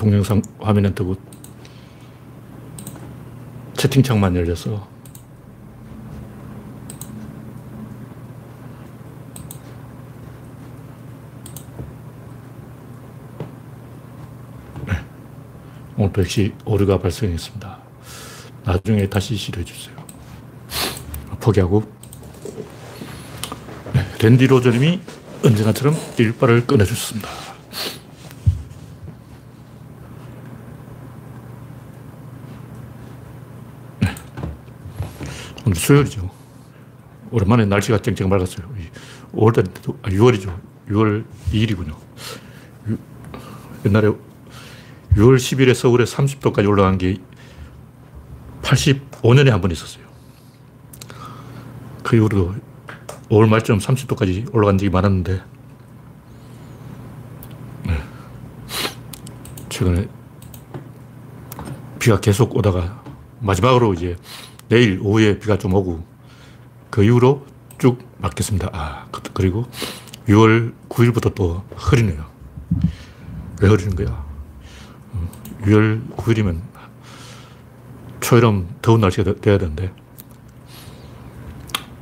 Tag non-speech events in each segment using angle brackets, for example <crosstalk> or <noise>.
동영상 화면에 뜨고 채팅창만 열려서 네. 오늘도 역시 오류가 발생했습니다. 나중에 다시 시도해 주세요. 포기하고 네, 랜디 로저님이 언제나처럼 일발을 꺼내주셨습니다. 네. 오늘 수요일이죠. 오랜만에 날씨가 쨍쨍 맑았어요. 5월달인데도, 아, 6월이죠. 6월 2일이군요. 유, 옛날에 6월 10일에 서울에 30도까지 올라간 게 85년에 한 번 있었어요. 그 이후로 5월 말쯤 30도까지 올라간 적이 많았는데, 네. 최근에 비가 계속 오다가 마지막으로 이제 내일 오후에 비가 좀 오고 그 이후로 쭉 막겠습니다. 아, 그, 그리고 6월 9일부터 또 흐리네요. 왜 흐리는 거야? 6월 어, 9일이면 초여름 더운 날씨가 돼야 되는데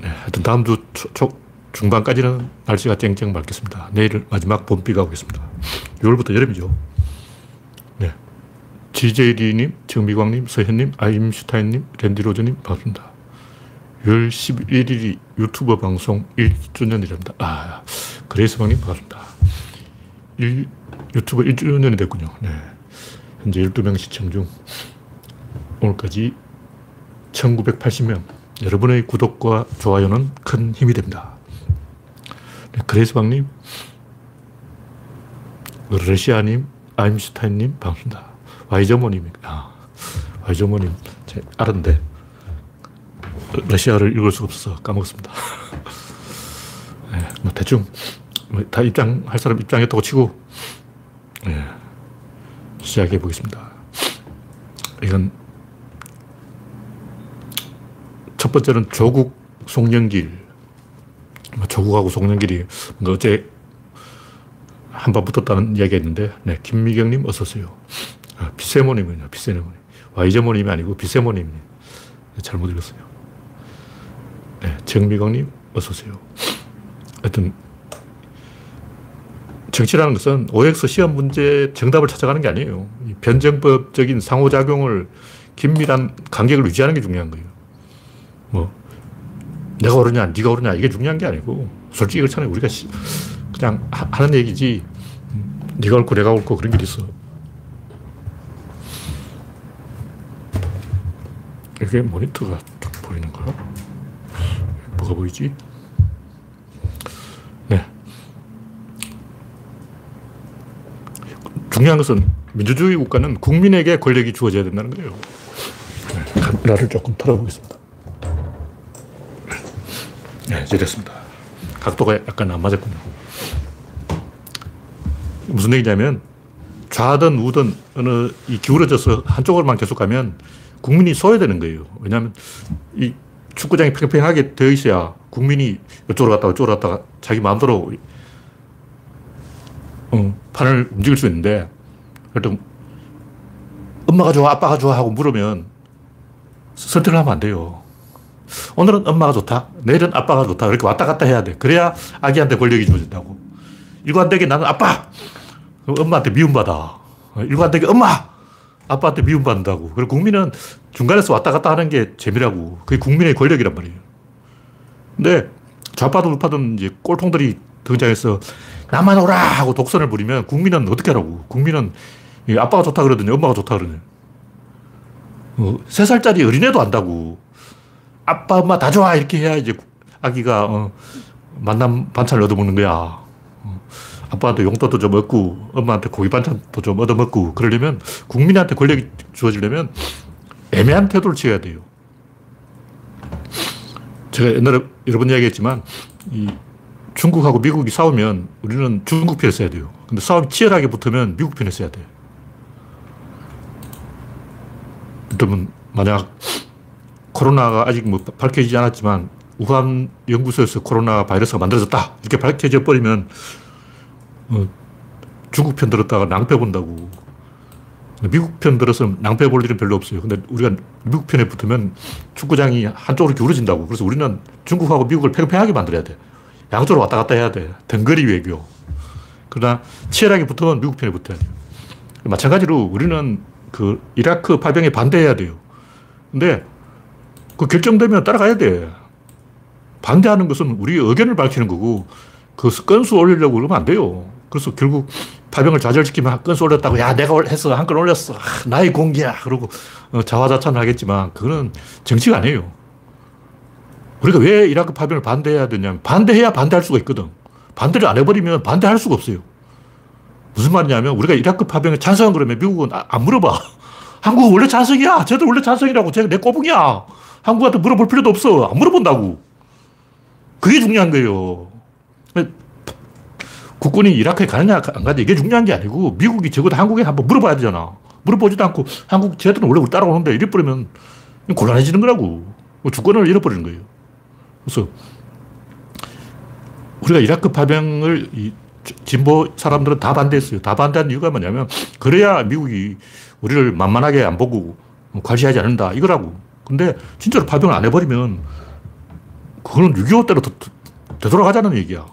네, 하여튼 다음 주 초, 초, 중반까지는 날씨가 쨍쨍 맑겠습니다. 내일 마지막 봄비가 오겠습니다. 6월부터 여름이죠. 네. GJD님, 정미광님, 서현님, 아임슈타인님, 랜디로저님, 반갑습니다. 6월 11일이 유튜버 방송 1주년이랍니다. 아, 그레이스방님, 반갑습니다. 1, 유튜버 1주년이 됐군요. 네. 현재 12명 시청 중 오늘까지 1980명. 여러분의 구독과 좋아요는 큰 힘이 됩니다. 네, 그레이스방님, 러시아님, 아임슈타인님, 반갑습니다. 와이저모님, 아, 와이저모님, 알았는데, 러시아를 읽을 수가 없어서 까먹었습니다. 네, <laughs> 뭐 대충, 뭐다 입장할 사람 입장했다고 치고, 네, 시작해 보겠습니다. 이건 첫 번째는 조국 송영길. 뭐 조국하고 송영길이 뭔가 어제 한 번 붙었다는 이야기가 있는데, 네, 김미경님 어서 오세요. 아, 비세모님이요, 비세모님. 와이저모님이 아니고 비세모님. 잘못 읽었어요. 네, 정미경님 어서오세요. 하여튼, 정치라는 것은 OX 시험 문제 정답을 찾아가는 게 아니에요. 변정법적인 상호작용을 긴밀한 관계를 유지하는 게 중요한 거예요. 뭐, 내가 옳으냐, 네가 옳으냐, 이게 중요한 게 아니고, 솔직히 그렇잖아요. 우리가 그냥 하는 얘기지, 네가 옳고 내가 옳고 그런 게 있어. 이게 모니터가 딱 보이는 거야? 뭐가 보이지? 네. 중요한 것은 민주주의 국가는 국민에게 권력이 주어져야 된다는 거예요. 네, 카메라를 조금 털어보겠습니다. 네, 이제 됐습니다. 각도가 약간 안 맞았군요. 무슨 얘기냐면 좌든 우든 어느 이 기울어져서 한쪽으로만 계속 가면 국민이 소외되는 거예요. 왜냐하면 이 축구장이 팽팽하게 되어 있어야 국민이 이쪽으로 갔다가 이쪽으로 갔다가 자기 마음대로 어, 판을 움직일 수 있는데 그래도 엄마가 좋아, 아빠가 좋아 하고 물으면 선택을 하면 안 돼요. 오늘은 엄마가 좋다. 내일은 아빠가 좋다. 이렇게 왔다 갔다 해야 돼. 그래야 아기한테 권력이 주어진다고. 일관되게 나는 아빠! 엄마한테 미움받아. 일관되게 엄마! 아빠한테 미움받는다고. 그리고 국민은 중간에서 왔다 갔다 하는 게 재미라고. 그게 국민의 권력이란 말이에요. 근데 좌파든 우파든 이제 꼴통들이 등장해서 나만 오라! 하고 독선을 부리면 국민은 어떻게 하라고. 국민은 아빠가 좋다 그러더니 엄마가 좋다 그러네. 어, 3살짜리 어린애도 안다고. 아빠, 엄마 다 좋아. 이렇게 해야 이제 아기가, 어, 만남 반찬을 얻어먹는 거야. 어, 아빠한테 용돈도 좀 얻고, 엄마한테 고기 반찬도 좀 얻어먹고, 그러려면 국민한테 권력이 주어지려면 애매한 태도를 취해야 돼요. 제가 옛날에 여러 번 이야기했지만, 이 중국하고 미국이 싸우면 우리는 중국 편에 서야 돼요. 근데 싸움이 치열하게 붙으면 미국 편에 서야 돼요. 그러면 만약 코로나가 아직 뭐 밝혀지지 않았지만 우한 연구소에서 코로나 바이러스가 만들어졌다. 이렇게 밝혀져 버리면 어, 중국 편 들었다가 낭패 본다고. 미국 편 들어서 낭패 볼 일은 별로 없어요. 근데 우리가 미국 편에 붙으면 축구장이 한쪽으로 기울어진다고. 그래서 우리는 중국하고 미국을 팽팽하게 만들어야 돼. 양쪽으로 왔다 갔다 해야 돼. 덩거리 외교. 그러나 치열하게 붙으면 미국 편에 붙어야 돼요. 마찬가지로 우리는 그 이라크 파병에 반대해야 돼요. 근데 그 결정되면 따라가야 돼. 반대하는 것은 우리 의견을 밝히는 거고 그 건수 올리려고 그러면 안 돼요. 그래서 결국 파병을 좌절시키면 건수 올렸다고 야 내가 했어 한 건 올렸어 아, 나의 공기야 그러고 어, 자화자찬을 하겠지만 그거는 정치가 아니에요. 우리가 왜 이라크 파병을 반대해야 되냐면 반대해야 반대할 수가 있거든. 반대를 안 해버리면 반대할 수가 없어요. 무슨 말이냐면 우리가 이라크 파병에 찬성 그러면 미국은 아, 안 물어봐. <laughs> 한국은 원래 찬성이야. 쟤들 원래 찬성이라고. 쟤 내 꼬붕이야. 한국한테 물어볼 필요도 없어. 안 물어본다고. 그게 중요한 거예요. 국군이 이라크에 가느냐 안 가느냐 이게 중요한 게 아니고 미국이 적어도 한국에 한번 물어봐야 되잖아. 물어보지도 않고 한국 쟤들은 원래 우리 따라오는데 이래버리면 곤란해지는 거라고. 뭐 주권을 잃어버리는 거예요. 그래서 우리가 이라크 파병을 이 진보 사람들은 다 반대했어요. 다 반대한 이유가 뭐냐면 그래야 미국이 우리를 만만하게 안 보고 과시하지 않는다 이거라고. 근데 진짜로 파병을 안 해버리면 그거는 6.25 때로 되돌아가자는 얘기야.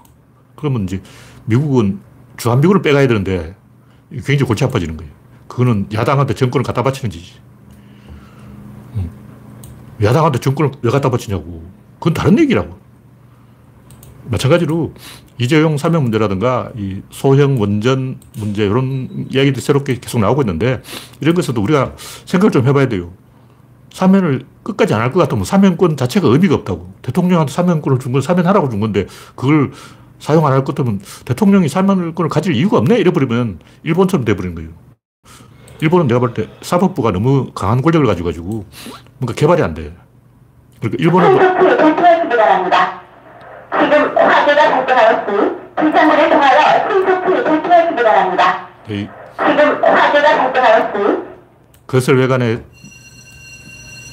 그러면 이제 미국은 주한미군을 빼가야 되는데 굉장히 골치 아파지는 거예요. 그거는 야당한테 정권을 갖다 바치는 짓이지. 야당한테 정권을 왜 갖다 바치냐고. 그건 다른 얘기라고. 마찬가지로 이재용 사명 문제라든가 이 소형 원전 문제 이런 이야기들이 새롭게 계속 나오고 있는데 이런 것에도 우리가 생각을 좀 해봐야 돼요. 사면을 끝까지 안 할 것 같으면 사면권 자체가 의미가 없다고. 대통령한테 사면권을 준 건 사면하라고 준 건데 그걸 사용 안 할 것 같으면 대통령이 사면권을 가질 이유가 없네? 이래버리면 일본처럼 돼버리는 거예요. 일본은 내가 볼 때 사법부가 너무 강한 권력을 가지고 가지고 뭔가 개발이 안 돼. 그러니까 일본은 지금 화재가 발생하였으니 비상구를 통하여 신속히 대피하시기 바랍니다. 지금 화재가 발생하였으니 그것을 외관에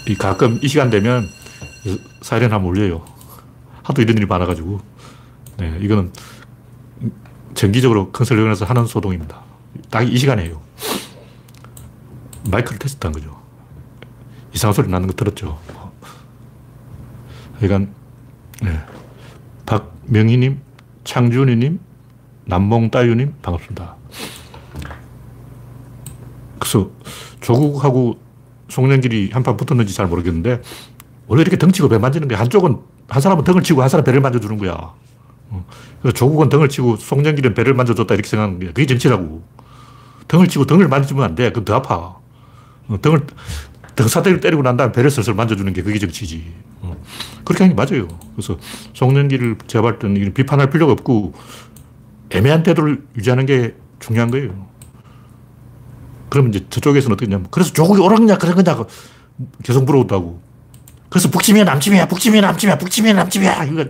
이 가끔 이 시간 되면 사이렌 한번 울려요. 하도 이런 일이 많아가지고. 네, 이거는 정기적으로 컨설팅에서 하는 소동입니다. 딱 이 시간이에요. 마이크를 테스트한 거죠. 이상한 소리 나는 거 들었죠. 그러니까, 네. 박명희님, 창준이님, 남몽따유님, 반갑습니다. 그래서 조국하고 송년길이 한판 붙었는지 잘 모르겠는데, 원래 이렇게 덩치고 배 만지는 게 한쪽은, 한 사람은 등을 치고 한 사람 배를 만져주는 거야. 어. 그래서 조국은 등을 치고 송년길은 배를 만져줬다 이렇게 생각하는 게 그게 정치라고. 등을 치고 등을 만지면 안 돼. 그럼 더 아파. 어, 등을, 등사대를 때리고 난 다음에 배를 슬슬 만져주는 게 그게 정치지. 어. 그렇게 하는 게 맞아요. 그래서 송년길을 제가 볼 때는 비판할 필요가 없고 애매한 태도를 유지하는 게 중요한 거예요. 그러면 이제 저쪽에서는 어떻게 냐면 그래서 조국이 옳았냐 그런 거냐 계속 물어본다고. 그래서 북침이야 남침이야 북침이야 남침이야 북침이야 남침이야 이거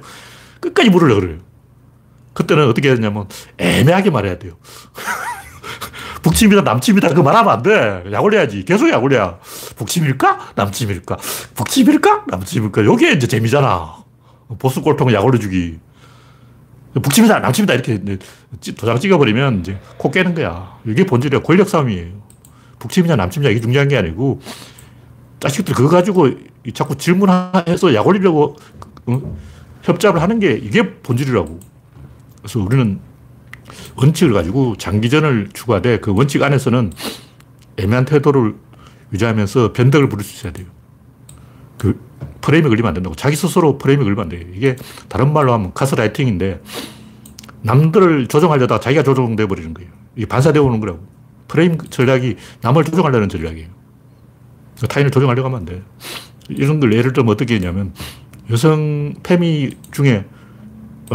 끝까지 물으려 그래요. 그때는 어떻게 되냐면 애매하게 말해야 돼요. <laughs> 북침이다 남침이다 그거 말하면 안 돼. 약 올려야지. 계속 약 올려야. 북침일까? 남침일까? 북침일까? 남침일까? 요게 이제 재미잖아. 보스 꼴통은 약 올려주기. 북침이다 남침이다 이렇게 도장 찍어버리면 이제 코 깨는 거야. 이게 본질이야. 권력 싸움이에요. 북침이냐 남침이냐 이게 중요한 게 아니고 자식들 그거 가지고 자꾸 질문해서 약 올리려고 협잡을 하는 게 이게 본질이라고. 그래서 우리는 원칙을 가지고 장기전을 추구하되 그 원칙 안에서는 애매한 태도를 유지하면서 변덕을 부릴 수 있어야 돼요. 그 프레임에 걸리면 안 된다고. 자기 스스로 프레임에 걸리면 안 돼요. 이게 다른 말로 하면 가스라이팅인데 남들을 조종하려다가 자기가 조종돼 버리는 거예요. 이게 반사되어 오는 거라고. 프레임 전략이 남을 조종하려는 전략이에요. 타인을 조종하려고 하면 안 돼. 이런 걸 예를 들면 어떻게 했냐면 여성 페미 중에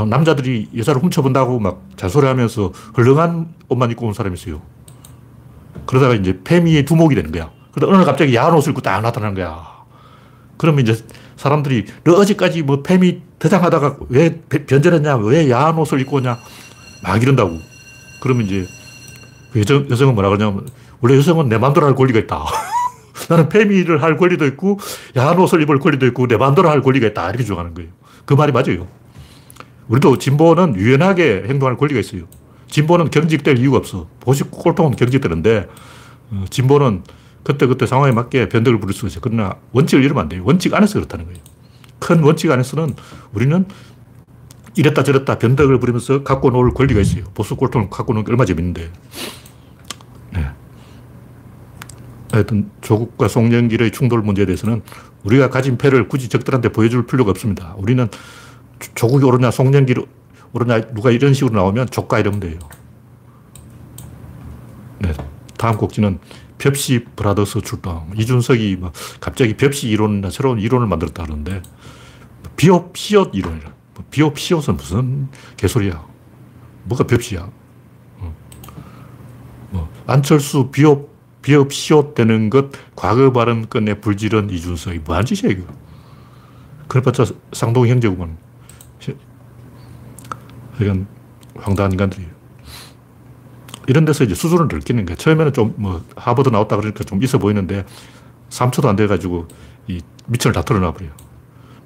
남자들이 여자를 훔쳐본다고 막 잔소리하면서 헐렁한 옷만 입고 온 사람이 있어요. 그러다가 이제 페미의 두목이 되는 거야. 그러다 어느 날 갑자기 야한 옷을 입고 딱 나타나는 거야. 그러면 이제 사람들이 너 어제까지 뭐 페미 대장하다가 왜 변절했냐, 왜 야한 옷을 입고 오냐, 막 이런다고. 그러면 이제 그 여성, 여성은 뭐라 그러냐면 원래 여성은 내 마음대로 할 권리가 있다. <laughs> 나는 페미를 할 권리도 있고 야한 옷을 입을 권리도 있고 내 마음대로 할 권리가 있다. 이렇게 주장하는 거예요. 그 말이 맞아요. 우리도 진보는 유연하게 행동할 권리가 있어요. 진보는 경직될 이유가 없어. 보식 꼴통은 경직되는데 어, 진보는 그때그때 상황에 맞게 변덕을 부릴 수가 있어요. 그러나 원칙을 잃으면 안 돼요. 원칙 안에서 그렇다는 거예요. 큰 원칙 안에서는 우리는 이랬다 저랬다 변덕을 부리면서 갖고 놀 권리가 있어요. 보수 꼴통을 갖고 노는 게 얼마나 재밌는데. 네. 하여튼 조국과 송영길의 충돌 문제에 대해서는 우리가 가진 패를 굳이 적들한테 보여줄 필요가 없습니다. 우리는 조국이 오르냐 송영길이 오르냐 누가 이런 식으로 나오면 조카 이러면 돼요. 네. 다음 곡지는 벽시 브라더스 출동. 이준석이 뭐 갑자기 벽시 이론이나 새로운 이론을 만들었다 하는데 비옵 시옷 이론이라. 뭐 비옵 시옷은 무슨 개소리야. 뭐가 벽시야. 어. 뭐 안철수 비옵 비옵 시옷 되는 것 과거 발언 끝내 불지른 이준석이 뭐한 짓이야 이거. 그래봤자 쌍둥이 형제구만. 이건 황당한 인간들이에요. 이런 데서 이제 수준을 느끼는 거예요. 처음에는 좀 뭐 하버드 나왔다 그러니까 좀 있어 보이는데 3초도 안 돼가지고 이 미천을 다 털어놔 버려요.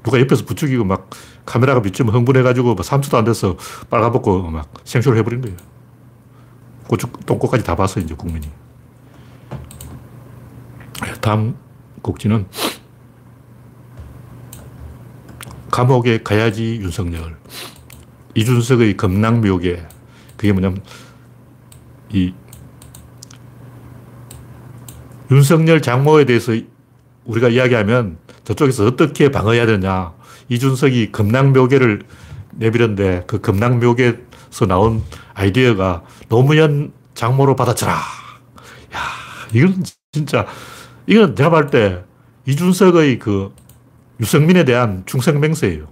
누가 옆에서 부추기고 막 카메라가 비치면 흥분해가지고 3초도 뭐안 돼서 빨가벗고 막 생쇼를 해버린 거예요. 고추, 똥꼬까지 다 봤어, 이제 국민이. 다음 곡지는 감옥에 가야지 윤석열. 이준석의 검낭묘계. 그게 뭐냐면 이 윤석열 장모에 대해서 우리가 이야기하면 저쪽에서 어떻게 방어해야 되냐. 이준석이 금낭묘계를 내밀었는데 그 금낭묘계에서 나온 아이디어가 노무현 장모로 받아쳐라. 야, 이건 진짜, 이건 제가 봤을 때 이준석의 그 유승민에 대한 충성맹세예요.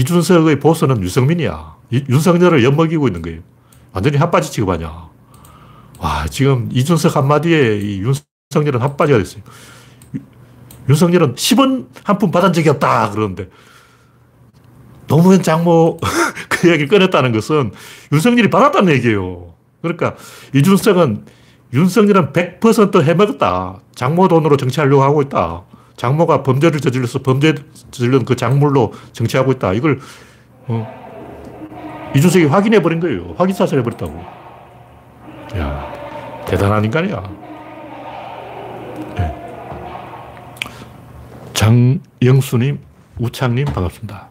이준석의 보스는 유승민이야. 윤석열을 엿먹이고 있는 거예요. 완전히 핫바지 취급하냐. 와, 지금 이준석 한마디에 이 윤석열은 핫바지가 됐어요. 윤석열은 10원 한 푼 받은 적이 없다. 그러는데 노무현 장모 <laughs> 그 이야기를 꺼냈다는 것은 윤석열이 받았다는 얘기예요. 그러니까 이준석은 윤석열은 100% 해먹었다. 장모 돈으로 정치하려고 하고 있다. 장모가 범죄를 저질러서 범죄 저질른 그 작물로 정치하고 있다. 이걸 어, 이준석이 확인해 버린 거예요. 확인 사살 해 버렸다고. 야, 대단한 인간이야. 네. 장영수님, 우창님, 반갑습니다.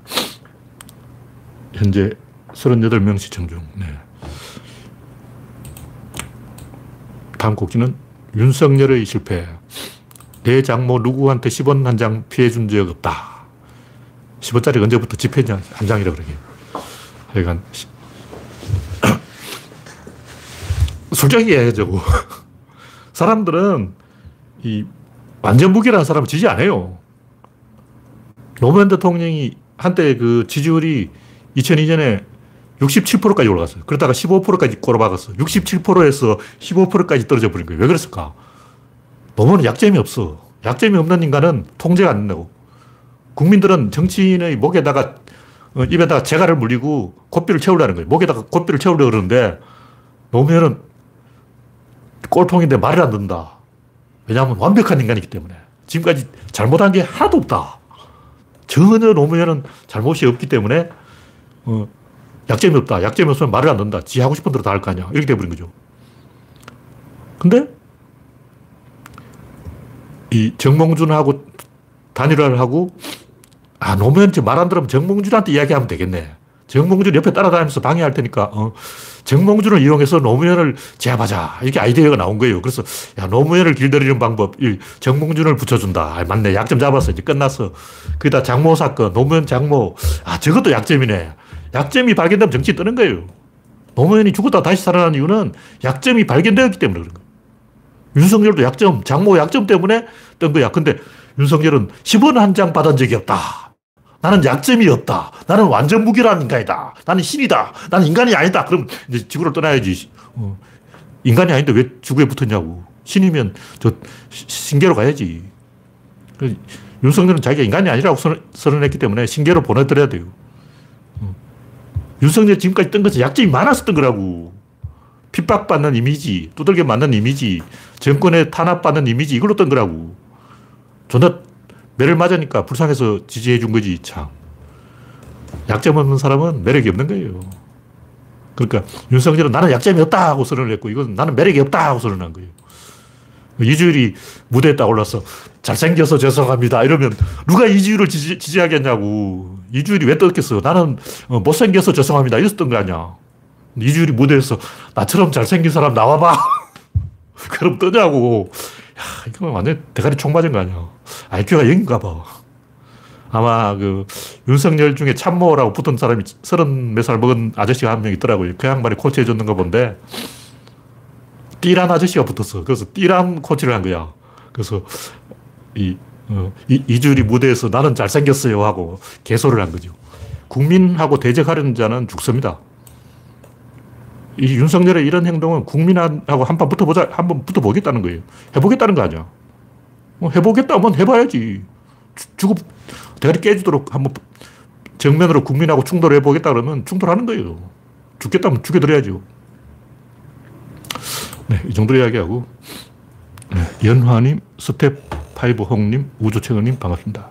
현재 38명 시청 중. 네. 다음 곡지는 윤석열의 실패. 내 장모 누구한테 10원 한 장 피해 준 적 없다. 10원짜리 언제부터 집회냐, 한 장이라 그러게. 하여간 <coughs> 솔직하게 얘기하자고. <laughs> 사람들은 이 완전 무기라는 사람을 지지 안 해요. 노무현 대통령이 한때 그 지지율이 2002년에 67%까지 올라갔어요. 그러다가 15%까지 꼬라박았어. 67%에서 15%까지 떨어져 버린 거예요. 왜 그랬을까? 노무현은 약점이 없어. 약점이 없는 인간은 통제가 안 된다고. 국민들은 정치인의 목에다가, 어, 입에다가 재갈을 물리고 고삐를 채우려는 거예요. 목에다가 고삐를 채우려고 그러는데 노무현은 꼴통인데 말을 안 듣는다. 왜냐하면 완벽한 인간이기 때문에. 지금까지 잘못한 게 하나도 없다. 전혀 노무현은 잘못이 없기 때문에, 어, 약점이 없다. 약점이 없으면 말을 안 듣는다. 지 하고 싶은 대로 다 할 거 아니야. 이렇게 돼버린 거죠. 근데, 이 정몽준하고 단일화를 하고, 아, 노무현 말안 들으면 정몽준한테 이야기하면 되겠네. 정몽준 옆에 따라다니면서 방해할 테니까, 어, 정몽준을 이용해서 노무현을 제압하자. 이렇게 아이디어가 나온 거예요. 그래서, 야, 노무현을 길들이는 방법, 정몽준을 붙여준다. 아, 맞네. 약점 잡았어. 이제 끝났어. 거기다 장모 사건, 노무현 장모. 아, 저것도 약점이네. 약점이 발견되면 정치 뜨는 거예요. 노무현이 죽었다 다시 살아난 이유는 약점이 발견되었기 때문에 그런 거예요. 윤석열도 약점, 장모 약점 때문에 뜬 거야. 근데 윤석열은 10원 한 장 받은 적이 없다. 나는 약점이 없다. 나는 완전 무기라는 인간이다. 나는 신이다. 나는 인간이 아니다. 그럼 이제 지구를 떠나야지. 어. 인간이 아닌데 왜 지구에 붙었냐고. 신이면 저 신계로 가야지. 윤석열은 자기가 인간이 아니라고 선언했기 때문에 신계로 보내드려야 돼요. 어. 윤석열 지금까지 뜬 것은 약점이 많아서 뜬 거라고. 핍박받는 이미지, 두들겨 맞는 이미지, 정권에 탄압받는 이미지, 이걸로 뜬 거라고. 존나 매를 맞으니까 불쌍해서 지지해 준 거지, 참. 약점 없는 사람은 매력이 없는 거예요. 그러니까 윤석열은 나는 약점이 없다 하고 선언을 했고, 이건 나는 매력이 없다 하고 선언한 거예요. 이주일이 무대에 딱 올라서 잘생겨서 죄송합니다. 이러면 누가 이주일을 지지, 지지 하겠냐고. 이주일이 왜 떴겠어? 나는 어, 못생겨서 죄송합니다. 이랬던 거 아니야. 이주일이 무대에서 나처럼 잘생긴 사람 나와봐. <laughs> 그럼 뜨냐고. 야, 이거 완전 대가리 총 맞은 거 아니야. IQ가 0인가 봐. 아마 그 윤석열 중에 참모라고 붙은 사람이 서른 몇 살 먹은 아저씨가 한 명 있더라고요. 그 양반이 코치해 줬는 거 본데 띠란 아저씨가 붙었어. 그래서 띠란 코치를 한 거야. 그래서 이, 어, 이, 이주리 무대에서 나는 잘생겼어요 하고 개소를 한 거죠. 국민하고 대적하려는 자는 죽습니다. 이 윤석열의 이런 행동은 국민하고 한번 붙어보자, 한번 붙어보겠다는 거예요. 해보겠다는 거 아니야. 뭐 해보겠다면 해봐야지. 죽어, 대가리 깨지도록 한번 정면으로 국민하고 충돌해보겠다 그러면 충돌하는 거예요. 죽겠다면 죽여드려야죠. 네, 이 정도 이야기하고. 네, 연화님, 스텝 파이브 홍님, 우주채널님 반갑습니다.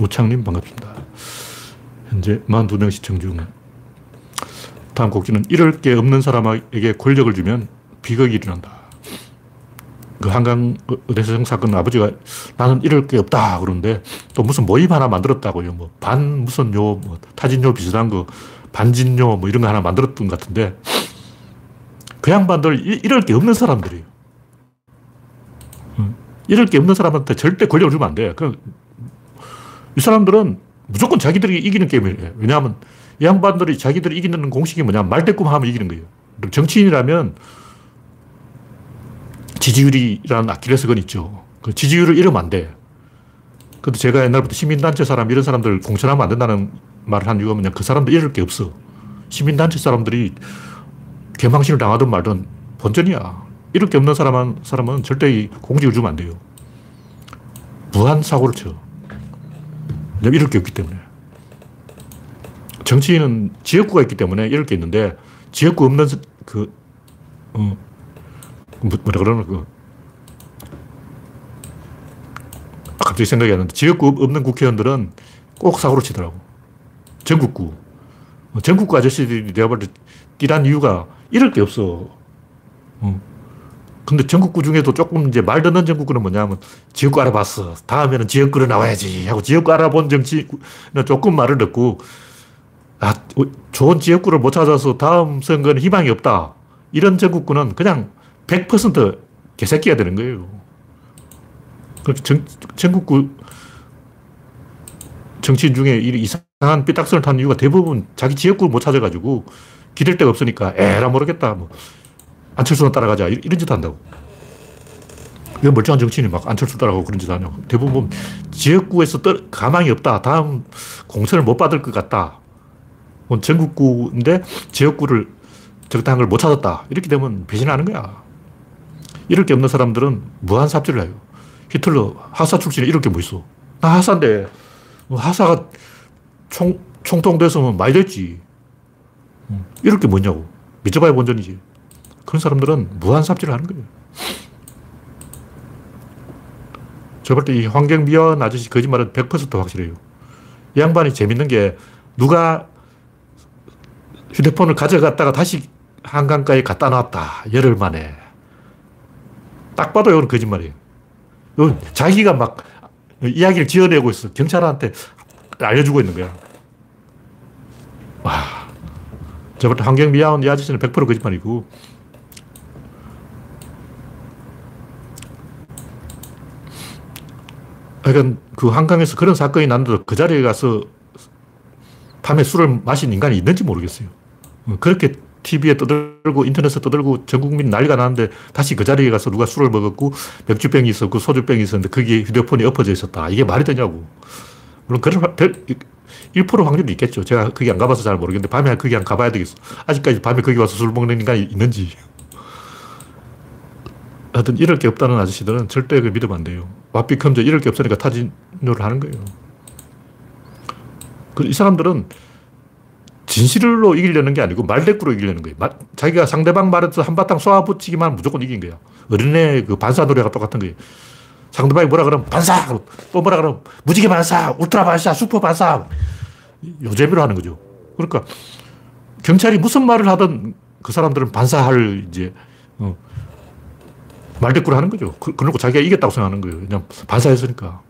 우창님 반갑습니다. 현재 42명 시청 중. 다음 꼭지는 잃을 게 없는 사람에게 권력을 주면 비극이 일어난다. 그 한강 의대생 사건 아버지가 나는 잃을 게 없다 그러는데 또 무슨 모임 하나 만들었다고요. 뭐 반 무슨 요, 뭐 타진요 비슷한 거 반진요 뭐 이런 거 하나 만들었던 것 같은데 그 양반들 이럴 게 없는 사람들이에요. 이럴 게 없는 사람한테 절대 권력을 주면 안 돼. 그, 이 사람들은 무조건 자기들이 이기는 게임을 해. 왜냐하면 이 양반들이 자기들이 이기는 공식이 뭐냐. 말대꾸만 하면 이기는 거예요. 정치인이라면 지지율이라는 아킬레스건 있죠. 그 지지율을 잃으면 안 돼. 근데 제가 옛날부터 시민단체 사람, 이런 사람들 공천하면 안 된다는 말을 한 이유가 뭐냐. 그 사람들 잃을 게 없어. 시민단체 사람들이 개망신을 당하든 말든 본전이야. 이럴 게 없는 사람은, 사람은 절대 공직을 주면 안 돼요. 무한 사고를 쳐. 이럴 게 없기 때문에. 정치인은 지역구가 있기 때문에 이럴 게 있는데, 지역구 없는 그, 어, 뭐, 뭐라 그러나, 그, 갑자기 생각이 안 나는데, 지역구 없는 국회의원들은 꼭 사고를 치더라고. 전국구. 전국구 아저씨들이 내가 볼때 띠란 이유가 이럴 게 없어. 어. 근데 전국구 중에도 조금 이제 말 듣는 전국구는 뭐냐면 지역구 알아봤어. 다음에는 지역구로 나와야지 하고 지역구 알아본 정치는 조금 말을 듣고 아, 좋은 지역구를 못 찾아서 다음 선거는 희망이 없다. 이런 전국구는 그냥 100% 개새끼가 되는 거예요. 그렇게 전, 전국구 정치인 중에 이상한 삐딱선을 타는 이유가 대부분 자기 지역구를 못 찾아가지고 기댈 데가 없으니까 에라 모르겠다. 뭐 안철수는 따라가자. 이런 짓 한다고. 왜 멀쩡한 정치인이 막 안철수 따라가고 그런 짓 하냐고. 대부분 지역구에서 떠, 가망이 없다. 다음 공천을 못 받을 것 같다. 뭐 전국구인데 지역구를 적당한 걸 못 찾았다. 이렇게 되면 배신하는 거야. 이럴 게 없는 사람들은 무한 삽질을 해요. 히틀러 하사 출신에 이럴 게뭐 있어. 나 하사인데 뭐 하사가 총, 총통돼서 많이 됐지. 이럴 게 뭐냐고. 믿어봐야 본전이지. 그런 사람들은 무한 삽질을 하는 거예요. 저볼때이 환경미화원 아저씨 거짓말은 100% 확실해요. 이 양반이 재밌는 게 누가 휴대폰을 가져갔다가 다시 한강가에 갖다 놨다. 열흘 만에. 딱 봐도 이건 거짓말이에요. 자기가 막 이야기를 지어내고 있어. 경찰한테 알려주고 있는 거야. 와. 저번 환경미화원 이 아저씨는 100% 거짓말이고. 그러니까 그 한강에서 그런 사건이 났는데도 그 자리에 가서 밤에 술을 마신 인간이 있는지 모르겠어요. 그렇게 TV에 떠들고 인터넷에 떠들고 전 국민 난리가 나는데 다시 그 자리에 가서 누가 술을 먹었고 맥주병이 있었고 소주병이 있었는데 거기에 휴대폰이 엎어져 있었다. 이게 말이 되냐고. 물론 별, 1% 확률이 있겠죠. 제가 거기 안 가봐서 잘 모르겠는데 밤에 거기 안 가봐야 되겠어. 아직까지 밤에 거기 와서 술 먹는 인간이 있는지. 하여튼 이럴 게 없다는 아저씨들은 절대 그 믿으면 안 돼요. 와삐컴저 이럴 게 없으니까 타진료를 하는 거예요. 이 사람들은 진실로 이기려는 게 아니고 말대꾸로 이기려는 거예요. 마, 자기가 상대방 말에서 한바탕 쏘아붙이기만 무조건 이긴 거야. 어린애 그 반사 노래가 똑같은 거예요. 상대방이 뭐라 그러면 반사! 또 뭐라 그러면 무지개 반사! 울트라 반사! 슈퍼 반사! 요재미로 하는 거죠. 그러니까 경찰이 무슨 말을 하든 그 사람들은 반사할 이제 어, 말대꾸를 하는 거죠. 그, 그러고 자기가 이겼다고 생각하는 거예요. 그냥 반사했으니까.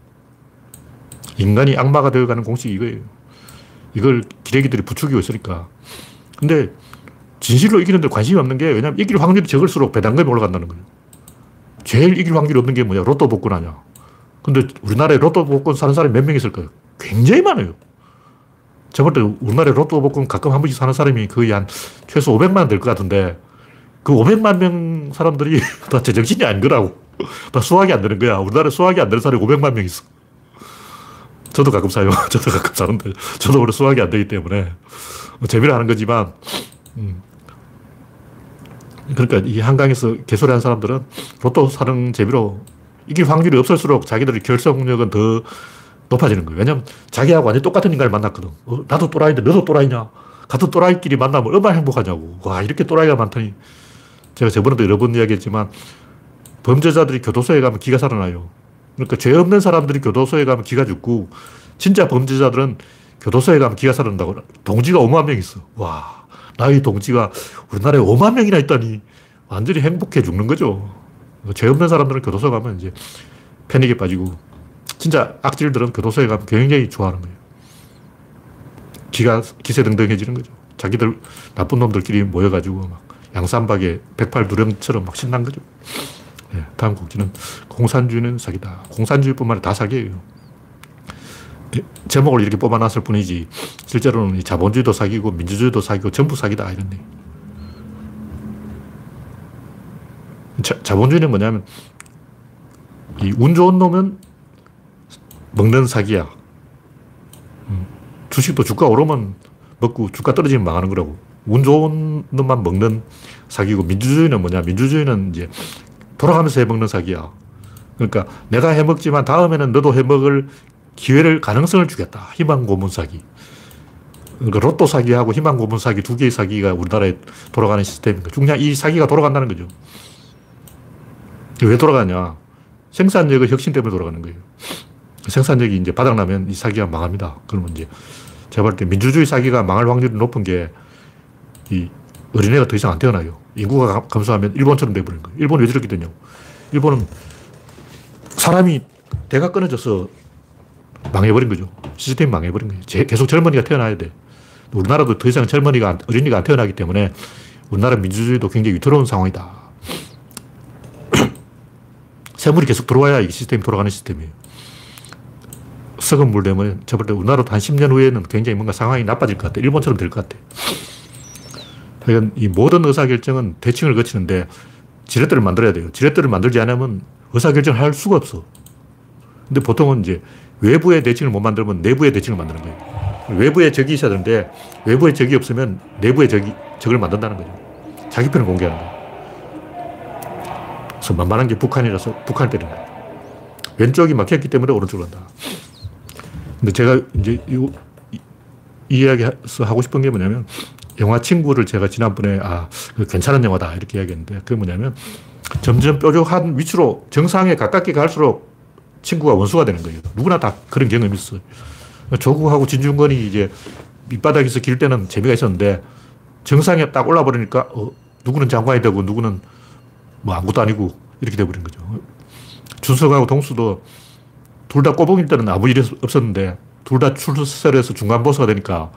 인간이 악마가 되어가는 공식이 이거예요. 이걸 기레기들이 부추기고 있으니까. 근데 진실로 이기는데 관심이 없는 게 왜냐면 이길 확률이 적을수록 배당금이 올라간다는 거예요. 제일 이길 확률이 없는 게 뭐냐? 로또 복권 아냐. 근데 우리나라에 로또 복권 사는 사람이 몇 명 있을까요? 굉장히 많아요. 볼때 우리나라에 로또 복권 가끔 한 번씩 사는 사람이 거의 한 최소 500만 될 것 같은데 그 500만 명 사람들이 <laughs> 다 제정신이 아닌 거라고. 다 수학이 안 되는 거야. 우리나라에 수학이 안 되는 사람이 500만 명 있어. 저도 가끔 사요. <laughs> 저도 가끔 사는데. 저도 원래 수학이 안 되기 때문에. 뭐 재미로 하는 거지만, 음. 그러니까 이 한강에서 개소리 하는 사람들은 로또 사는 재미로 이길 확률이 없을수록 자기들의 결속력은 더 높아지는 거예요. 왜냐면 자기하고 완전 똑같은 인간을 만났거든. 어, 나도 또라이인데 너도 또라이냐? 같은 또라이끼리 만나면 얼마나 행복하냐고. 와, 이렇게 또라이가 많더니. 제가 저번에도 여러 번 이야기했지만 범죄자들이 교도소에 가면 기가 살아나요. 그러니까 죄 없는 사람들이 교도소에 가면 기가 죽고 진짜 범죄자들은 교도소에 가면 기가 살아난다고. 동지가 5만 명 있어. 와, 나의 동지가 우리나라에 5만 명이나 있다니 완전히 행복해 죽는 거죠. 죄 없는 사람들은 교도소 가면 이제 패닉에 빠지고 진짜 악질들은 교도소에 가면 굉장히 좋아하는 거예요. 기가 기세등등해지는 거죠. 자기들 나쁜 놈들끼리 모여가지고 막 양산박에 백팔 누령처럼 막 신난 거죠. 네, 다음 곡지는 공산주의는 사기다. 공산주의뿐만 아니라 다 사기예요. 예, 제목을 이렇게 뽑아놨을 뿐이지 실제로는 자본주의도 사기고 민주주의도 사기고 전부 사기다 이런 얘기. 자, 자본주의는 뭐냐면 이 운 좋은 놈은 먹는 사기야. 음, 주식도 주가 오르면 먹고 주가 떨어지면 망하는 거라고. 운 좋은 놈만 먹는 사기고 민주주의는 뭐냐? 민주주의는 이제 돌아가면서 해먹는 사기야. 그러니까 내가 해먹지만 다음에는 너도 해먹을 기회를, 가능성을 주겠다. 희망 고문 사기. 그러니까 로또 사기하고 희망 고문 사기 두 개의 사기가 우리나라에 돌아가는 시스템입니다. 중요한 이 사기가 돌아간다는 거죠. 왜 돌아가냐? 생산력의 혁신 때문에 돌아가는 거예요. 생산력이 이제 바닥나면 이 사기가 망합니다. 그러면 이제 제가 볼 때 민주주의 사기가 망할 확률이 높은 게 이 어린애가 더 이상 안 태어나요. 인구가 감소하면 일본처럼 돼버리는 거예요. 일본이 왜 저렇게 되냐고. 일본은 사람이 대가 끊어져서 망해버린 거죠. 시스템이 망해버린 거예요. 계속 젊은이가 태어나야 돼. 우리나라도 더 이상 젊은이가, 어린이가 안 태어나기 때문에 우리나라 민주주의도 굉장히 위태로운 상황이다. <clears throat> 세물이 계속 들어와야 이 시스템이 돌아가는 시스템이에요. 썩은 물 때문에 때 우리나라도 한 10년 후에는 굉장히 뭔가 상황이 나빠질 것 같아. 일본처럼 될 것 같아. 그러니까 이 모든 의사결정은 대칭을 거치는데 지렛대를 만들어야 돼요. 지렛대를 만들지 않으면 의사결정을 할 수가 없어. 근데 보통은 이제 외부의 대칭을 못 만들면 내부의 대칭을 만드는 거예요. 외부의 적이 있어야 되는데 외부의 적이 없으면 내부의 적이, 적을 만든다는 거죠. 자기 편을 공개하는 거예요. 그래서 만만한 게 북한이라서 북한을 때리는 거예요. 왼쪽이 막혔기 때문에 오른쪽으로 간다. 근데 제가 이제 이, 이 이야기해서 하고 싶은 게 뭐냐면 영화 친구를 제가 지난번에 아, 괜찮은 영화다 이렇게 이야기했는데 그게 뭐냐면 점점 뾰족한 위치로 정상에 가깝게 갈수록 친구가 원수가 되는 거예요. 누구나 다 그런 경험이 있어요. 조국하고 진중권이 이제 밑바닥에서 길 때는 재미가 있었는데 정상에 딱 올라버리니까 어, 누구는 장관이 되고 누구는 뭐 아무것도 아니고 이렇게 돼버린 거죠. 준석하고 동수도 둘 다 꼬봉일 때는 아무 일이 없었는데 둘 다 출세해서 중간 보스가 되니까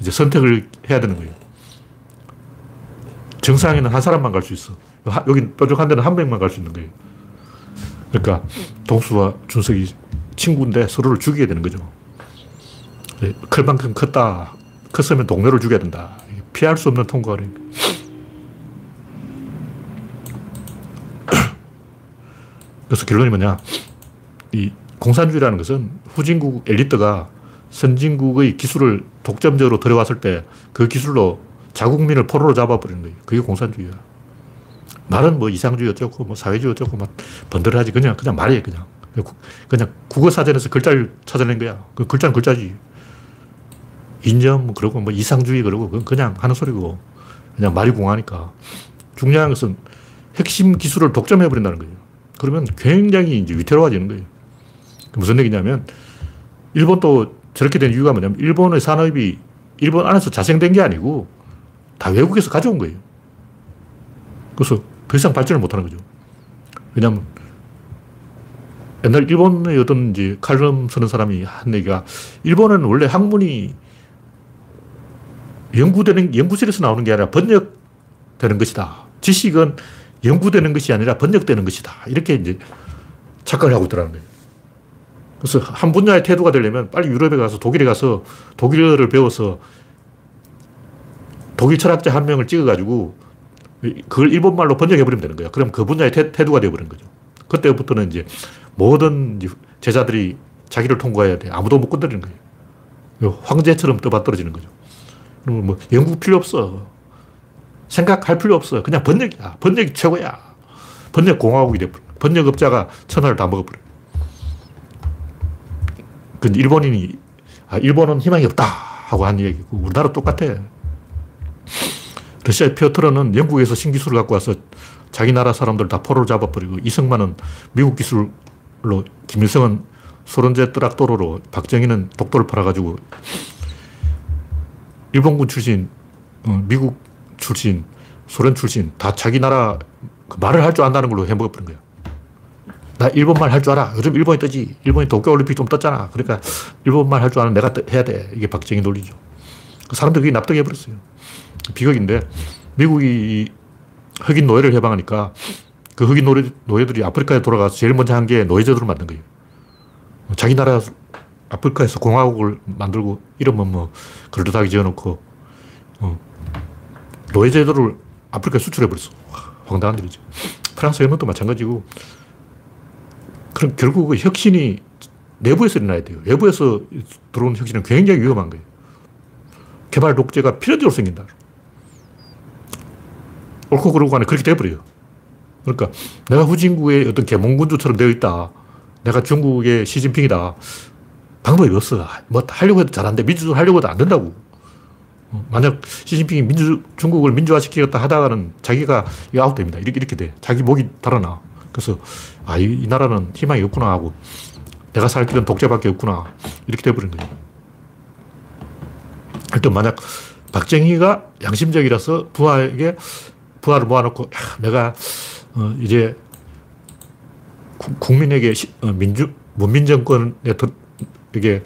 이제 선택을 해야 되는 거예요. 정상에는 한 사람만 갈 수 있어. 여기 뾰족한 데는 한 명만 갈 수 있는 거예요. 그러니까 동수와 준석이 친구인데 서로를 죽이게 되는 거죠. 네, 클 만큼 컸다. 컸으면 동료를 죽여야 된다. 피할 수 없는 통과를. <coughs> 그래서 결론이 뭐냐. 이 공산주의라는 것은 후진국 엘리트가 선진국의 기술을 독점적으로 들어왔을 때 그 기술로 자국민을 포로로 잡아버리는 거예요. 그게 공산주의야. 말은 뭐 이상주의 어쩌고 뭐 사회주의 어쩌고 막 번들하지 그냥 그냥 말이에요 그냥. 그냥 국어 사전에서 글자를 찾아낸 거야. 그 글자는 글자지. 인정 뭐 그러고 뭐 이상주의 그러고 그건 그냥 하는 소리고 그냥 말이 공하니까 중요한 것은 핵심 기술을 독점해 버린다는 거예요. 그러면 굉장히 이제 위태로워지는 거예요. 무슨 얘기냐면 일본도 저렇게 된 이유가 뭐냐면 일본의 산업이 일본 안에서 자생된 게 아니고 다 외국에서 가져온 거예요. 그래서 더 이상 발전을 못 하는 거죠. 왜냐면 옛날 일본의 어떤 이제 칼럼 쓰는 사람이 한 얘기가 일본은 원래 학문이 연구되는, 연구실에서 나오는 게 아니라 번역되는 것이다. 지식은 연구되는 것이 아니라 번역되는 것이다. 이렇게 이제 착각을 하고 있더라는 거예요. 그래서 한 분야의 태도가 되려면 빨리 유럽에 가서 독일에 가서 독일어를 배워서 독일 철학자 한 명을 찍어가지고 그걸 일본말로 번역해버리면 되는 거예요. 그럼 그 분야의 태, 태도가 되어버리는 거죠. 그때부터는 이제 모든 제자들이 자기를 통과해야 돼. 아무도 못 건드리는 거예요. 황제처럼 떠받들어지는 거죠. 그러면 뭐 연구 필요 없어. 생각할 필요 없어. 그냥 번역이야. 번역이 최고야. 번역 공화국이 돼버려. 번역업자가 천하를 다 먹어버려. 근데 일본인이, 아, 일본은 희망이 없다. 하고 한 얘기고, 우리나라 똑같아. 러시아 피어트러는 영국에서 신기술을 갖고 와서 자기 나라 사람들 다 포로를 잡아버리고, 이승만은 미국 기술로, 김일성은 소련제 뜨락도로로, 박정희는 독도를 팔아가지고, 일본군 출신, 어, 미국 출신, 소련 출신, 다 자기 나라 그 말을 할 줄 안다는 걸로 해먹어버린 거야. 나 일본말 할 줄 알아. 요즘 일본이 뜨지. 일본이 도쿄올림픽 좀 떴잖아. 그러니까 일본말 할 줄 아는 내가 해야 돼. 이게 박정희 논리죠. 그 사람들이 그게 납득해버렸어요. 비극인데, 미국이 흑인 노예를 해방하니까 그 흑인 노예, 노예 들이 아프리카에 돌아가서 제일 먼저 한 게 노예제도를 만든 거예요. 자기 나라 아프리카에서 공화국을 만들고 이름은 뭐 걸도닥이 지어놓고 어, 노예제도를 아프리카에 수출해버렸어. 황당한 일이죠. 프랑스 혁명도 마찬가지고 그럼 결국 그 혁신이 내부에서 일어나야 돼요. 외부에서 들어오는 혁신은 굉장히 위험한 거예요. 개발 독재가 필연적으로 생긴다. 옳고 그르고 간에 그렇게 돼버려요. 그러니까 내가 후진국의 어떤 개몽군주처럼 되어 있다. 내가 중국의 시진핑이다. 방법이 없어. 뭐 하려고 해도 잘 안 돼. 민주주의 하려고 해도 안 된다고. 어, 만약 시진핑이 민주, 중국을 민주화시키겠다 하다가는 자기가 아웃됩니다. 이렇게, 이렇게 돼. 자기 목이 달아나. 그래서, 아, 이, 이 나라는 희망이 없구나 하고, 내가 살 길은 독재밖에 없구나. 이렇게 돼버린 거예요. 일단 만약 박정희가 양심적이라서 부하에게 부하를 모아놓고, 야, 내가, 어, 이제, 국민에게 시, 어, 민주, 문민 정권에 이게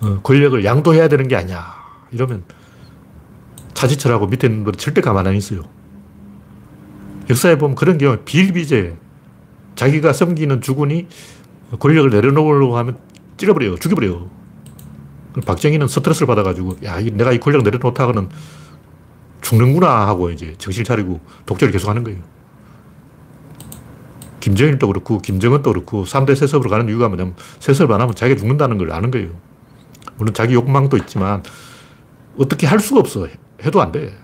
어, 권력을 양도해야 되는 게 아니야. 이러면 차지철하고 밑에 있는 분들 절대 가만 안 있어요. 역사에 보면 그런 경우 비일비재 자기가 섬기는 주군이 권력을 내려놓으려고 하면 찔러버려요. 죽여버려요. 박정희는 스트레스를 받아가지고, 야, 내가 이 권력 내려놓다가는 죽는구나 하고 이제 정신 차리고 독재를 계속 하는 거예요. 김정일도 그렇고, 김정은도 그렇고, 3대 세습으로 가는 이유가 뭐냐면, 세습을 안 하면 자기가 죽는다는 걸 아는 거예요. 물론 자기 욕망도 있지만, 어떻게 할 수가 없어. 해도 안 돼.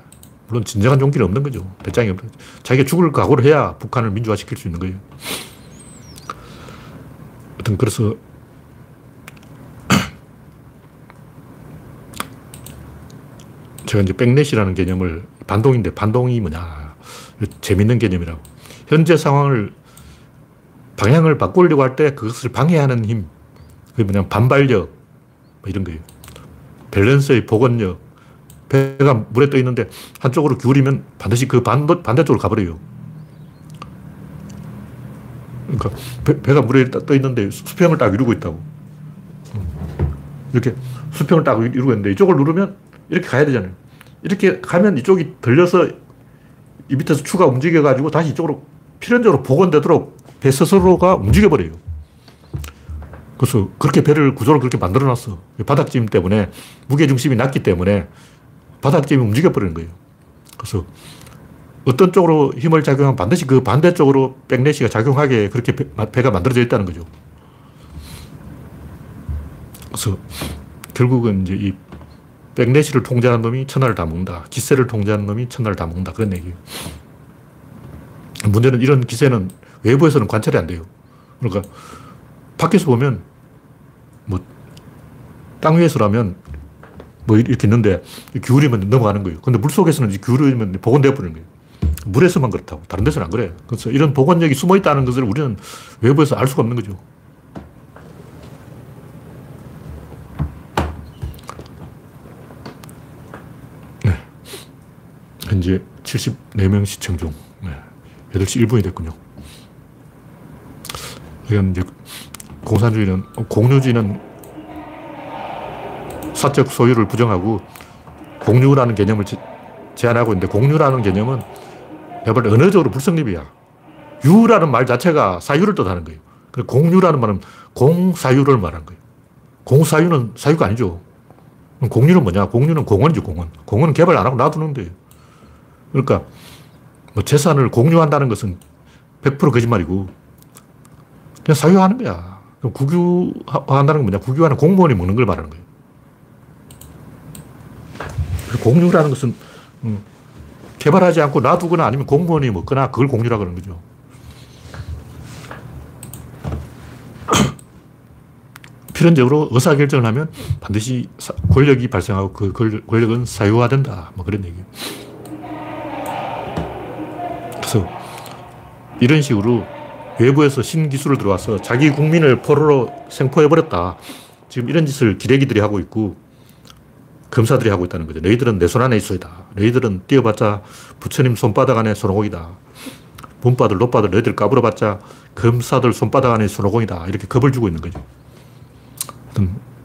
물론 진정한 용기는 없는 거죠. 배짱이 없는 거죠. 자기가 죽을 각오를 해야 북한을 민주화시킬 수 있는 거예요. 하여튼, 그래서, <clears throat> 제가 이제 백넷이라는 개념을, 반동인데, 반동이 뭐냐. 재밌는 개념이라고. 현재 상황을 방향을 바꾸려고 할 때 그것을 방해하는 힘. 그게 뭐냐면 반발력. 뭐 이런 거예요. 밸런스의 복원력. 배가 물에 떠 있는데 한쪽으로 기울이면 반드시 그 반, 반대쪽으로 가버려요. 그러니까 배, 가 물에 떠 있는데 수평을 딱 이루고 있다고. 이렇게 수평을 딱 이루고 있는데 이쪽을 누르면 이렇게 가야 되잖아요. 이렇게 가면 이쪽이 들려서 이 밑에서 추가 움직여가지고 다시 이쪽으로 필연적으로 복원되도록 배 스스로가 움직여버려요. 그래서 그렇게 배를 구조를 그렇게 만들어 놨어. 바닥짐 때문에 무게중심이 낮기 때문에 바닥짐이 움직여버리는 거예요. 그래서 어떤 쪽으로 힘을 작용하면 반드시 그 반대쪽으로 백내시가 작용하게 그렇게 배, 가 만들어져 있다는 거죠. 그래서 결국은 이제 이 백내시를 통제하는 놈이 천하를 다 먹는다. 기세를 통제하는 놈이 천하를 다 먹는다. 그런 얘기예요. 문제는 이런 기세는 외부에서는 관찰이 안 돼요. 그러니까 밖에서 보면 뭐 땅 위에서라면 뭐 이렇게 있는데 기울이면 넘어가는 거예요. 근데 물 속에서는 기울이면 복원되어 버리는 거예요. 물에서만 그렇다고. 다른 데서는 안 그래. 그래서 이런 복원력이 숨어 있다는 것을 우리는 외부에서 알 수가 없는 거죠. 네. 현재 74명 시청 중. 네. 8시 1분이 됐군요. 이건 이제 공산주의는, 공유주의는 사적 소유를 부정하고 공유라는 개념을 제안하고 있는데 공유라는 개념은 볼 언어적으로 불성립이야. 유라는 말 자체가 사유를 뜻하는 거예요. 공유라는 말은 공사유를 말하는 거예요. 공사유는 사유가 아니죠. 공유는 뭐냐? 공유는 공원이죠, 공원. 공원은 개발 안 하고 놔두는데. 그러니까 뭐 재산을 공유한다는 것은 100% 거짓말이고 그냥 사유하는 거야. 그럼 국유화한다는 건 뭐냐? 국유화는 공무원이 먹는 걸 말하는 거예요. 공유라는 것은 음, 개발하지 않고 놔두거나 아니면 공무원이 먹거나 그걸 공유라 그러는 거죠. <clears throat> 필연적으로 의사결정을 하면 반드시 권력이 발생하고 그 권력은 사유화된다. 뭐 그런 얘기예요. 그래서 이런 식으로 외부에서 신기술을 들어와서 자기 국민을 포로로 생포해버렸다. 지금 이런 짓을 기레기들이 하고 있고 검사들이 하고 있다는 거죠. 너희들은 내 손 안에 있어이다. 너희들은 뛰어봤자 부처님 손바닥 안에 손오공이다. 문바들, 노바들, 너희들 까불어봤자 검사들 손바닥 안에 손오공이다. 이렇게 겁을 주고 있는 거죠.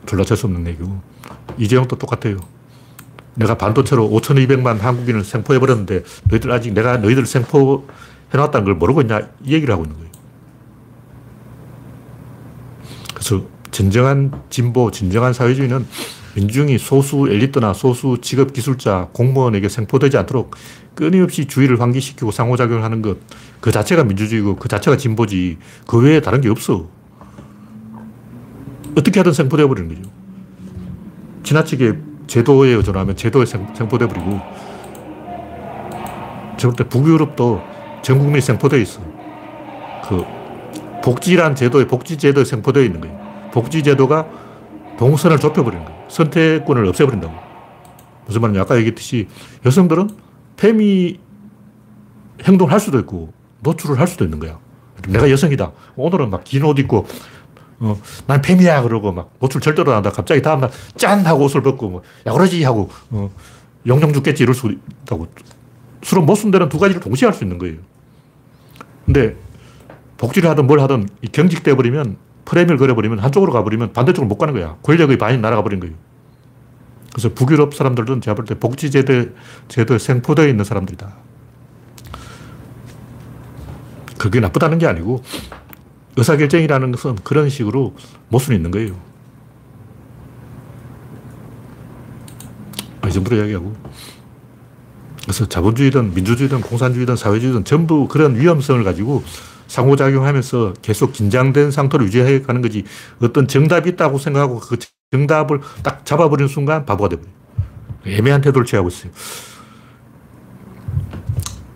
졸라 찰수 없는 얘기고. 이재용도 똑같아요. 내가 반도체로 5,200만 한국인을 생포해버렸는데 너희들 아직 내가 너희들 생포해놨다는 걸 모르고 있냐 이 얘기를 하고 있는 거예요. 그래서 진정한 진보, 진정한 사회주의는 민중이 소수 엘리트나 소수 직업 기술자, 공무원에게 생포되지 않도록 끊임없이 주의를 환기시키고 상호작용을 하는 것, 그 자체가 민주주의고 그 자체가 진보지 그 외에 다른 게 없어. 어떻게 하든 생포되어 버리는 거죠. 지나치게 제도에 의존하면 제도에 생포되어 버리고 저럴 때 북유럽도 전 국민이 생포되어 있어. 그 복지란 제도에 복지 제도에 생포되어 있는 거예요. 복지 제도가 동선을 좁혀버리는 거예요. 선택권을 없애버린다고. 무슨 말이냐. 아까 얘기했듯이 여성들은 페미 행동을 할 수도 있고 노출을 할 수도 있는 거야. 내가 여성이다. 오늘은 막 긴 옷 입고 어, 난 페미야 그러고 막 노출 절대로 안 한다. 갑자기 다음날 짠 하고 옷을 벗고 뭐, 야 그러지 하고 어, 영영 죽겠지 이럴 수 있다고. 술은 못쓴 데는 두 가지를 동시에 할 수 있는 거예요. 근데 복지를 하든 뭘 하든 경직돼 버리면 프레임을 그려버리면 한쪽으로 가버리면 반대쪽으로 못 가는 거야. 권력의 반이 날아가 버린 거예요. 그래서 북유럽 사람들은 제가 볼 때 복지제도, 제도에 생포되어 있는 사람들이다. 그게 나쁘다는 게 아니고 의사결정이라는 것은 그런 식으로 모순이 있는 거예요. 이 정도로 이야기하고. 그래서 자본주의든 민주주의든 공산주의든 사회주의든 전부 그런 위험성을 가지고 상호작용하면서 계속 긴장된 상태로 유지해 가는 거지 어떤 정답이 있다고 생각하고 그 정답을 딱 잡아버리는 순간 바보가 돼버려요. 애매한 태도를 취하고 있어요.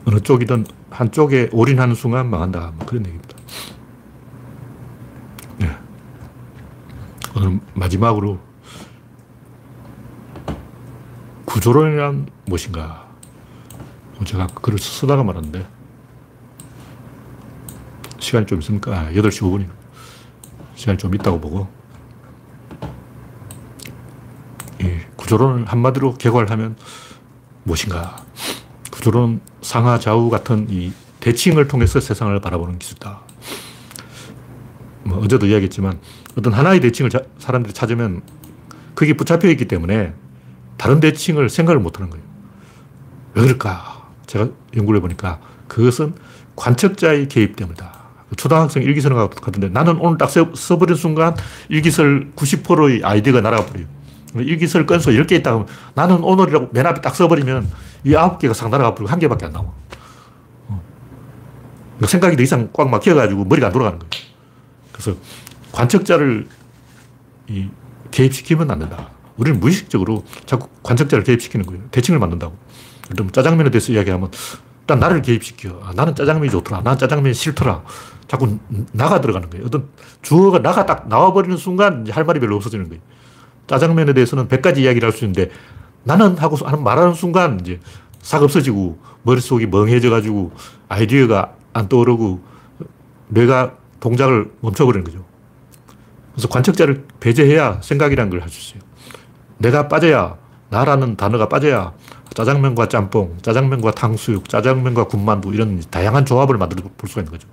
어느 쪽이든 한쪽에 올인하는 순간 망한다. 뭐 그런 얘기입니다. 네. 오늘 마지막으로 구조론이란 무엇인가? 제가 글을 쓰다가 말았는데 시간이 좀 있습니까? 아, 8시 5분이 시간이 좀 있다고 보고. 이 구조론을 한마디로 개괄하면 무엇인가? 구조론 상하 좌우 같은 이 대칭을 통해서 세상을 바라보는 기술이다. 뭐 어제도 이야기했지만 어떤 하나의 대칭을 자, 사람들이 찾으면 그게 붙잡혀 있기 때문에 다른 대칭을 생각을 못 하는 거예요. 왜 그럴까? 제가 연구를 해보니까 그것은 관측자의 개입 때문이다. 초등학생 일기설과 같은데 나는 오늘 딱 써, 버린 순간 일기설 90%의 아이디어가 날아가 버려요. 일기설 건수 10개 있다 면 나는 오늘이라고 맨 앞에 딱 써버리면 이 9개가 상 날아가 버리고 한 개밖에 안 나와. 어. 생각이 더 이상 꽉 막혀가지고 머리가 안 돌아가는 거예요. 그래서 관측자를 이 개입시키면 안 된다. 우리는 무의식적으로 자꾸 관측자를 개입시키는 거예요. 대칭을 만든다고. 짜장면에 대해서 이야기하면 일단 나를 개입시켜. 아, 나는 짜장면이 좋더라. 난 짜장면이 싫더라. 자꾸 나가 들어가는 거예요. 어떤 주어가 나가 딱 나와버리는 순간 할 말이 별로 없어지는 거예요. 짜장면에 대해서는 100가지 이야기를 할 수 있는데 나는 하고 말하는 순간 이제 싹 없어지고 머릿속이 멍해져가지고 아이디어가 안 떠오르고 뇌가 동작을 멈춰버리는 거죠. 그래서 관측자를 배제해야 생각이라는 걸 할 수 있어요. 내가 빠져야, 나라는 단어가 빠져야 짜장면과 짬뽕, 짜장면과 탕수육, 짜장면과 군만두 이런 다양한 조합을 만들어 볼 수가 있는 거죠.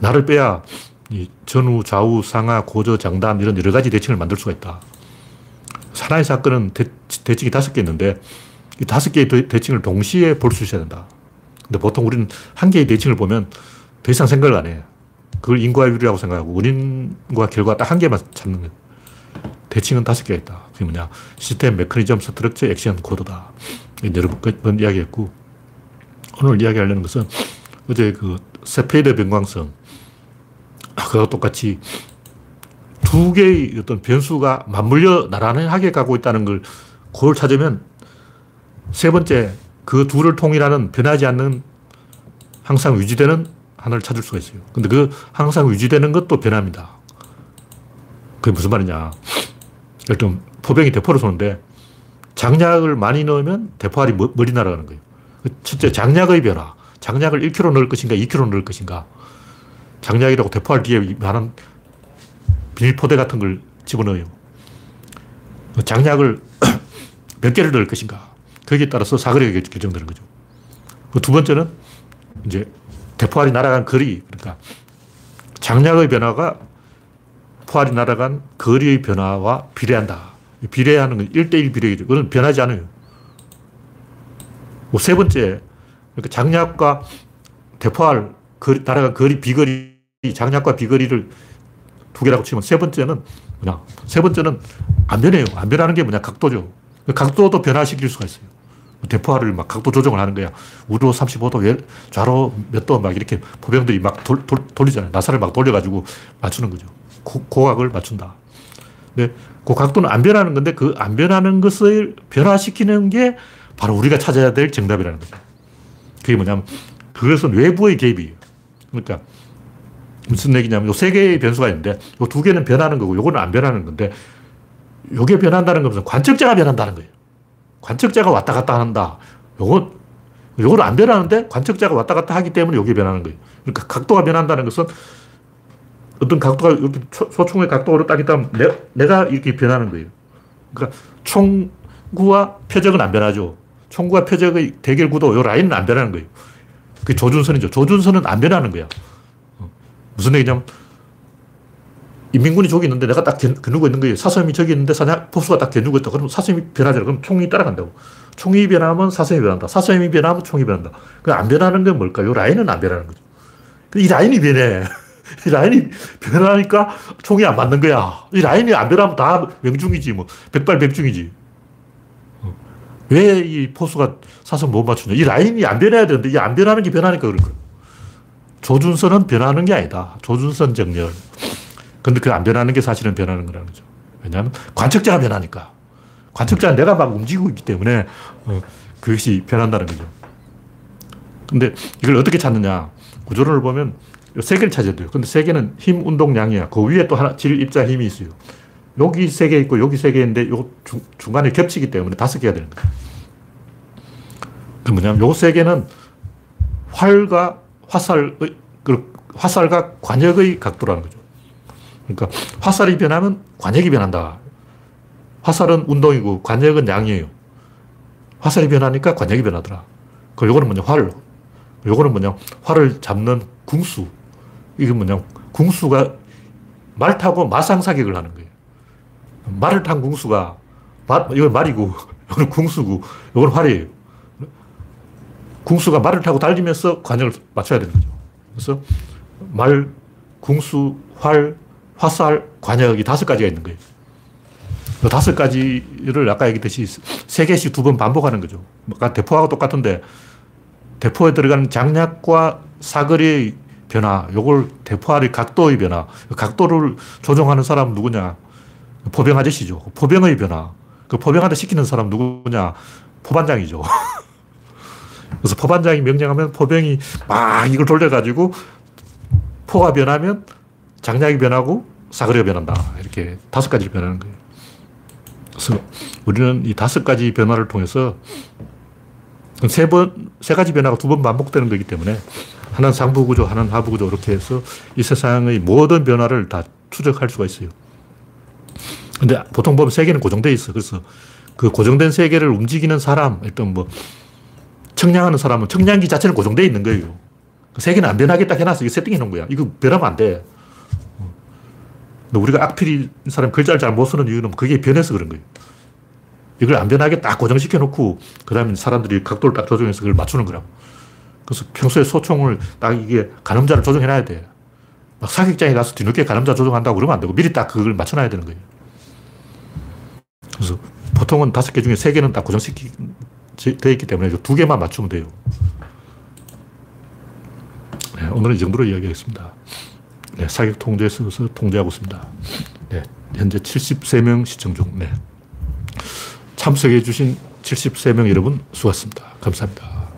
나를 빼야 이 전후, 좌우, 상하, 고저, 장단 이런 여러 가지 대칭을 만들 수가 있다. 하나의 사건은 대, 대칭이 다섯 개 있는데 이 다섯 개의 대칭을 동시에 볼 수 있어야 된다. 근데 보통 우리는 한 개의 대칭을 보면 더 이상 생각을 안 해. 그걸 인과율이라고 생각하고 원인과 결과 딱 한 개만 찾는 거예요. 대칭은 다섯 개가 있다. 그게 뭐냐. 시스템, 메커니즘, structure, 액션, 코드다. 여러 번 이야기했고, 오늘 이야기하려는 것은 어제 그 세페이드 변광성, 그와 똑같이 두 개의 어떤 변수가 맞물려 나란하게 가고 있다는 걸 그걸 찾으면 세 번째 그 둘을 통일하는 변하지 않는 항상 유지되는 하나를 찾을 수가 있어요. 근데 그 항상 유지되는 것도 변합니다. 그게 무슨 말이냐. 일단 포병이 대포를 쏘는데 장약을 많이 넣으면 대포알이 머리 날아가는 거예요. 그 첫째, 장약의 변화. 장약을 1kg 넣을 것인가, 2kg 넣을 것인가. 장약이라고 대포알 뒤에 많은 비닐포대 같은 걸 집어넣어요. 그 장약을 <clears throat> 몇 개를 넣을 것인가. 거기에 따라서 사거리가 결정되는 거죠. 그두 번째는 이제 대포알이 날아간 거리. 그러니까 장약의 변화가 포알이 날아간 거리의 변화와 비례한다. 비례하는 건 1대1 비례죠. 그건 변하지 않아요. 뭐 세 번째, 그러니까 장약과 대포알, 거리, 날아간 거리, 비거리, 장약과 비거리를 두 개라고 치면 세 번째는 뭐냐. 세 번째는 안 변해요. 안 변하는 게 뭐냐. 각도죠. 각도도 변화시킬 수가 있어요. 대포알을 막 각도 조정을 하는 거야. 우로 35도, 좌로 몇 도 막 이렇게 포병들이 막 돌, 돌, 돌리잖아요. 나사를 막 돌려가지고 맞추는 거죠. 고, 고각을 맞춘다. 근데 그 각도는 안 변하는 건데 그 안 변하는 것을 변화시키는 게 바로 우리가 찾아야 될 정답이라는 거죠. 그게 뭐냐면 그것은 외부의 개입이에요. 그러니까 무슨 얘기냐면 요 세 개의 변수가 있는데 요 두 개는 변하는 거고 요거는 안 변하는 건데 요게 변한다는 것은 관측자가 변한다는 거예요. 관측자가 왔다 갔다 한다. 요건, 요거는 안 변하는데 관측자가 왔다 갔다 하기 때문에 요게 변하는 거예요. 그러니까 각도가 변한다는 것은 어떤 각도가 이렇게 소총의 각도를 딱 있다면 내, 가 이렇게 변하는 거예요. 그러니까 총구와 표적은 안 변하죠. 총구와 표적의 대결 구도, 요 라인은 안 변하는 거예요. 그게 조준선이죠. 조준선은 안 변하는 거야. 어. 무슨 얘기냐면 인민군이 저기 있는데 내가 딱 겨누고 있는 거예요. 사슴이 저기 있는데 사냥, 포수가 딱 겨누고 있다. 그럼 사슴이 변하잖아. 그럼 총이 따라간다고. 총이 변하면 사슴이 변한다. 사슴이 변하면 총이 변한다. 그 안 변하는 건 뭘까? 요 라인은 안 변하는 거죠. 이 라인이 변해. 이 라인이 변하니까 총이 안 맞는 거야. 이 라인이 안 변하면 다 명중이지, 뭐. 백발백중이지. 어. 왜이 포수가 사슴 못 맞추냐. 이 라인이 안 변해야 되는데, 이 안 변하는 게 변하니까 그런 거야. 조준선은 변하는 게 아니다. 조준선 정렬. 근데 그 안 변하는 게 사실은 변하는 거라는 거죠. 왜냐하면 관측자가 변하니까. 관측자는 내가 막 움직이고 있기 때문에 어, 그것이 변한다는 거죠. 근데 이걸 어떻게 찾느냐. 구조론을 보면 세 개를 찾아야 돼요. 근데 세 개는 힘, 운동, 양이야. 그 위에 또 하나, 질, 입자, 힘이 있어요. 여기 세 개 있고 여기 세 개인데 요 중, 중간에 겹치기 때문에 다섯 개가 되는 거예요. 그 뭐냐면 요 세 개는 활과 화살의, 그 화살과 관역의 각도라는 거죠. 그러니까 화살이 변하면 관역이 변한다. 화살은 운동이고 관역은 양이에요. 화살이 변하니까 관역이 변하더라. 그 요거는 뭐냐, 활. 요거는 뭐냐, 활을 잡는 궁수. 이게 뭐냐, 궁수가 말 타고 마상 사격을 하는 거예요. 말을 탄 궁수가, 말, 이건 말이고, <laughs> 이건 궁수고, 이건 활이에요. 궁수가 말을 타고 달리면서 관역을 맞춰야 되는 거죠. 그래서 말, 궁수, 활, 화살, 관역이 다섯 가지가 있는 거예요. 그 다섯 가지를 아까 얘기했듯이 세 개씩 두 번 반복하는 거죠. 아까 대포하고 똑같은데 대포에 들어가는 장약과 사거리의 변화, 요걸 대포알의 각도의 변화, 그 각도를 조정하는 사람 누구냐? 포병 아저씨죠. 포병의 변화. 그 포병한테 시키는 사람 누구냐? 포반장이죠. <laughs> 그래서 포반장이 명령하면 포병이 막 이걸 돌려가지고 포가 변하면 장약이 변하고 사거리가 변한다. 이렇게 다섯 가지를 변하는 거예요. 그래서 우리는 이 다섯 가지 변화를 통해서 세 번, 세 가지 변화가 두 번 반복되는 거기 때문에 하나는 상부 구조, 하나는 하부 구조 이렇게 해서 이 세상의 모든 변화를 다 추적할 수가 있어요. 근데 보통 보면 세계는 고정되어 있어. 그래서 그 고정된 세계를 움직이는 사람, 일단 뭐 청량하는 사람은 청량기 자체는 고정되어 있는 거예요. 그 세계는 안 변하게 딱 해놨어. 이거 세팅해 놓은 거야. 이거 변하면 안 돼. 근데 우리가 악필인 사람 글자를 잘 못 쓰는 이유는 그게 변해서 그런 거예요. 이걸 안 변하게 딱 고정시켜 놓고, 그 다음에 사람들이 각도를 딱 조정해서 그걸 맞추는 거라고. 그래서 평소에 소총을 딱 이게 가늠자를 조정해놔야 돼. 막 사격장에 가서 뒤늦게 가늠자 조정한다고 그러면 안 되고, 미리 딱 그걸 맞춰놔야 되는 거예요. 그래서 보통은 다섯 개 중에 세 개는 딱 고정시키, 되어 있기 때문에 두 개만 맞추면 돼요. 네, 오늘은 이 정도로 이야기하겠습니다. 네, 사격 통제에서 통제하고 있습니다. 네, 현재 73명 시청 중. 네. 참석해 주신 73명 여러분 수고하셨습니다. 감사합니다.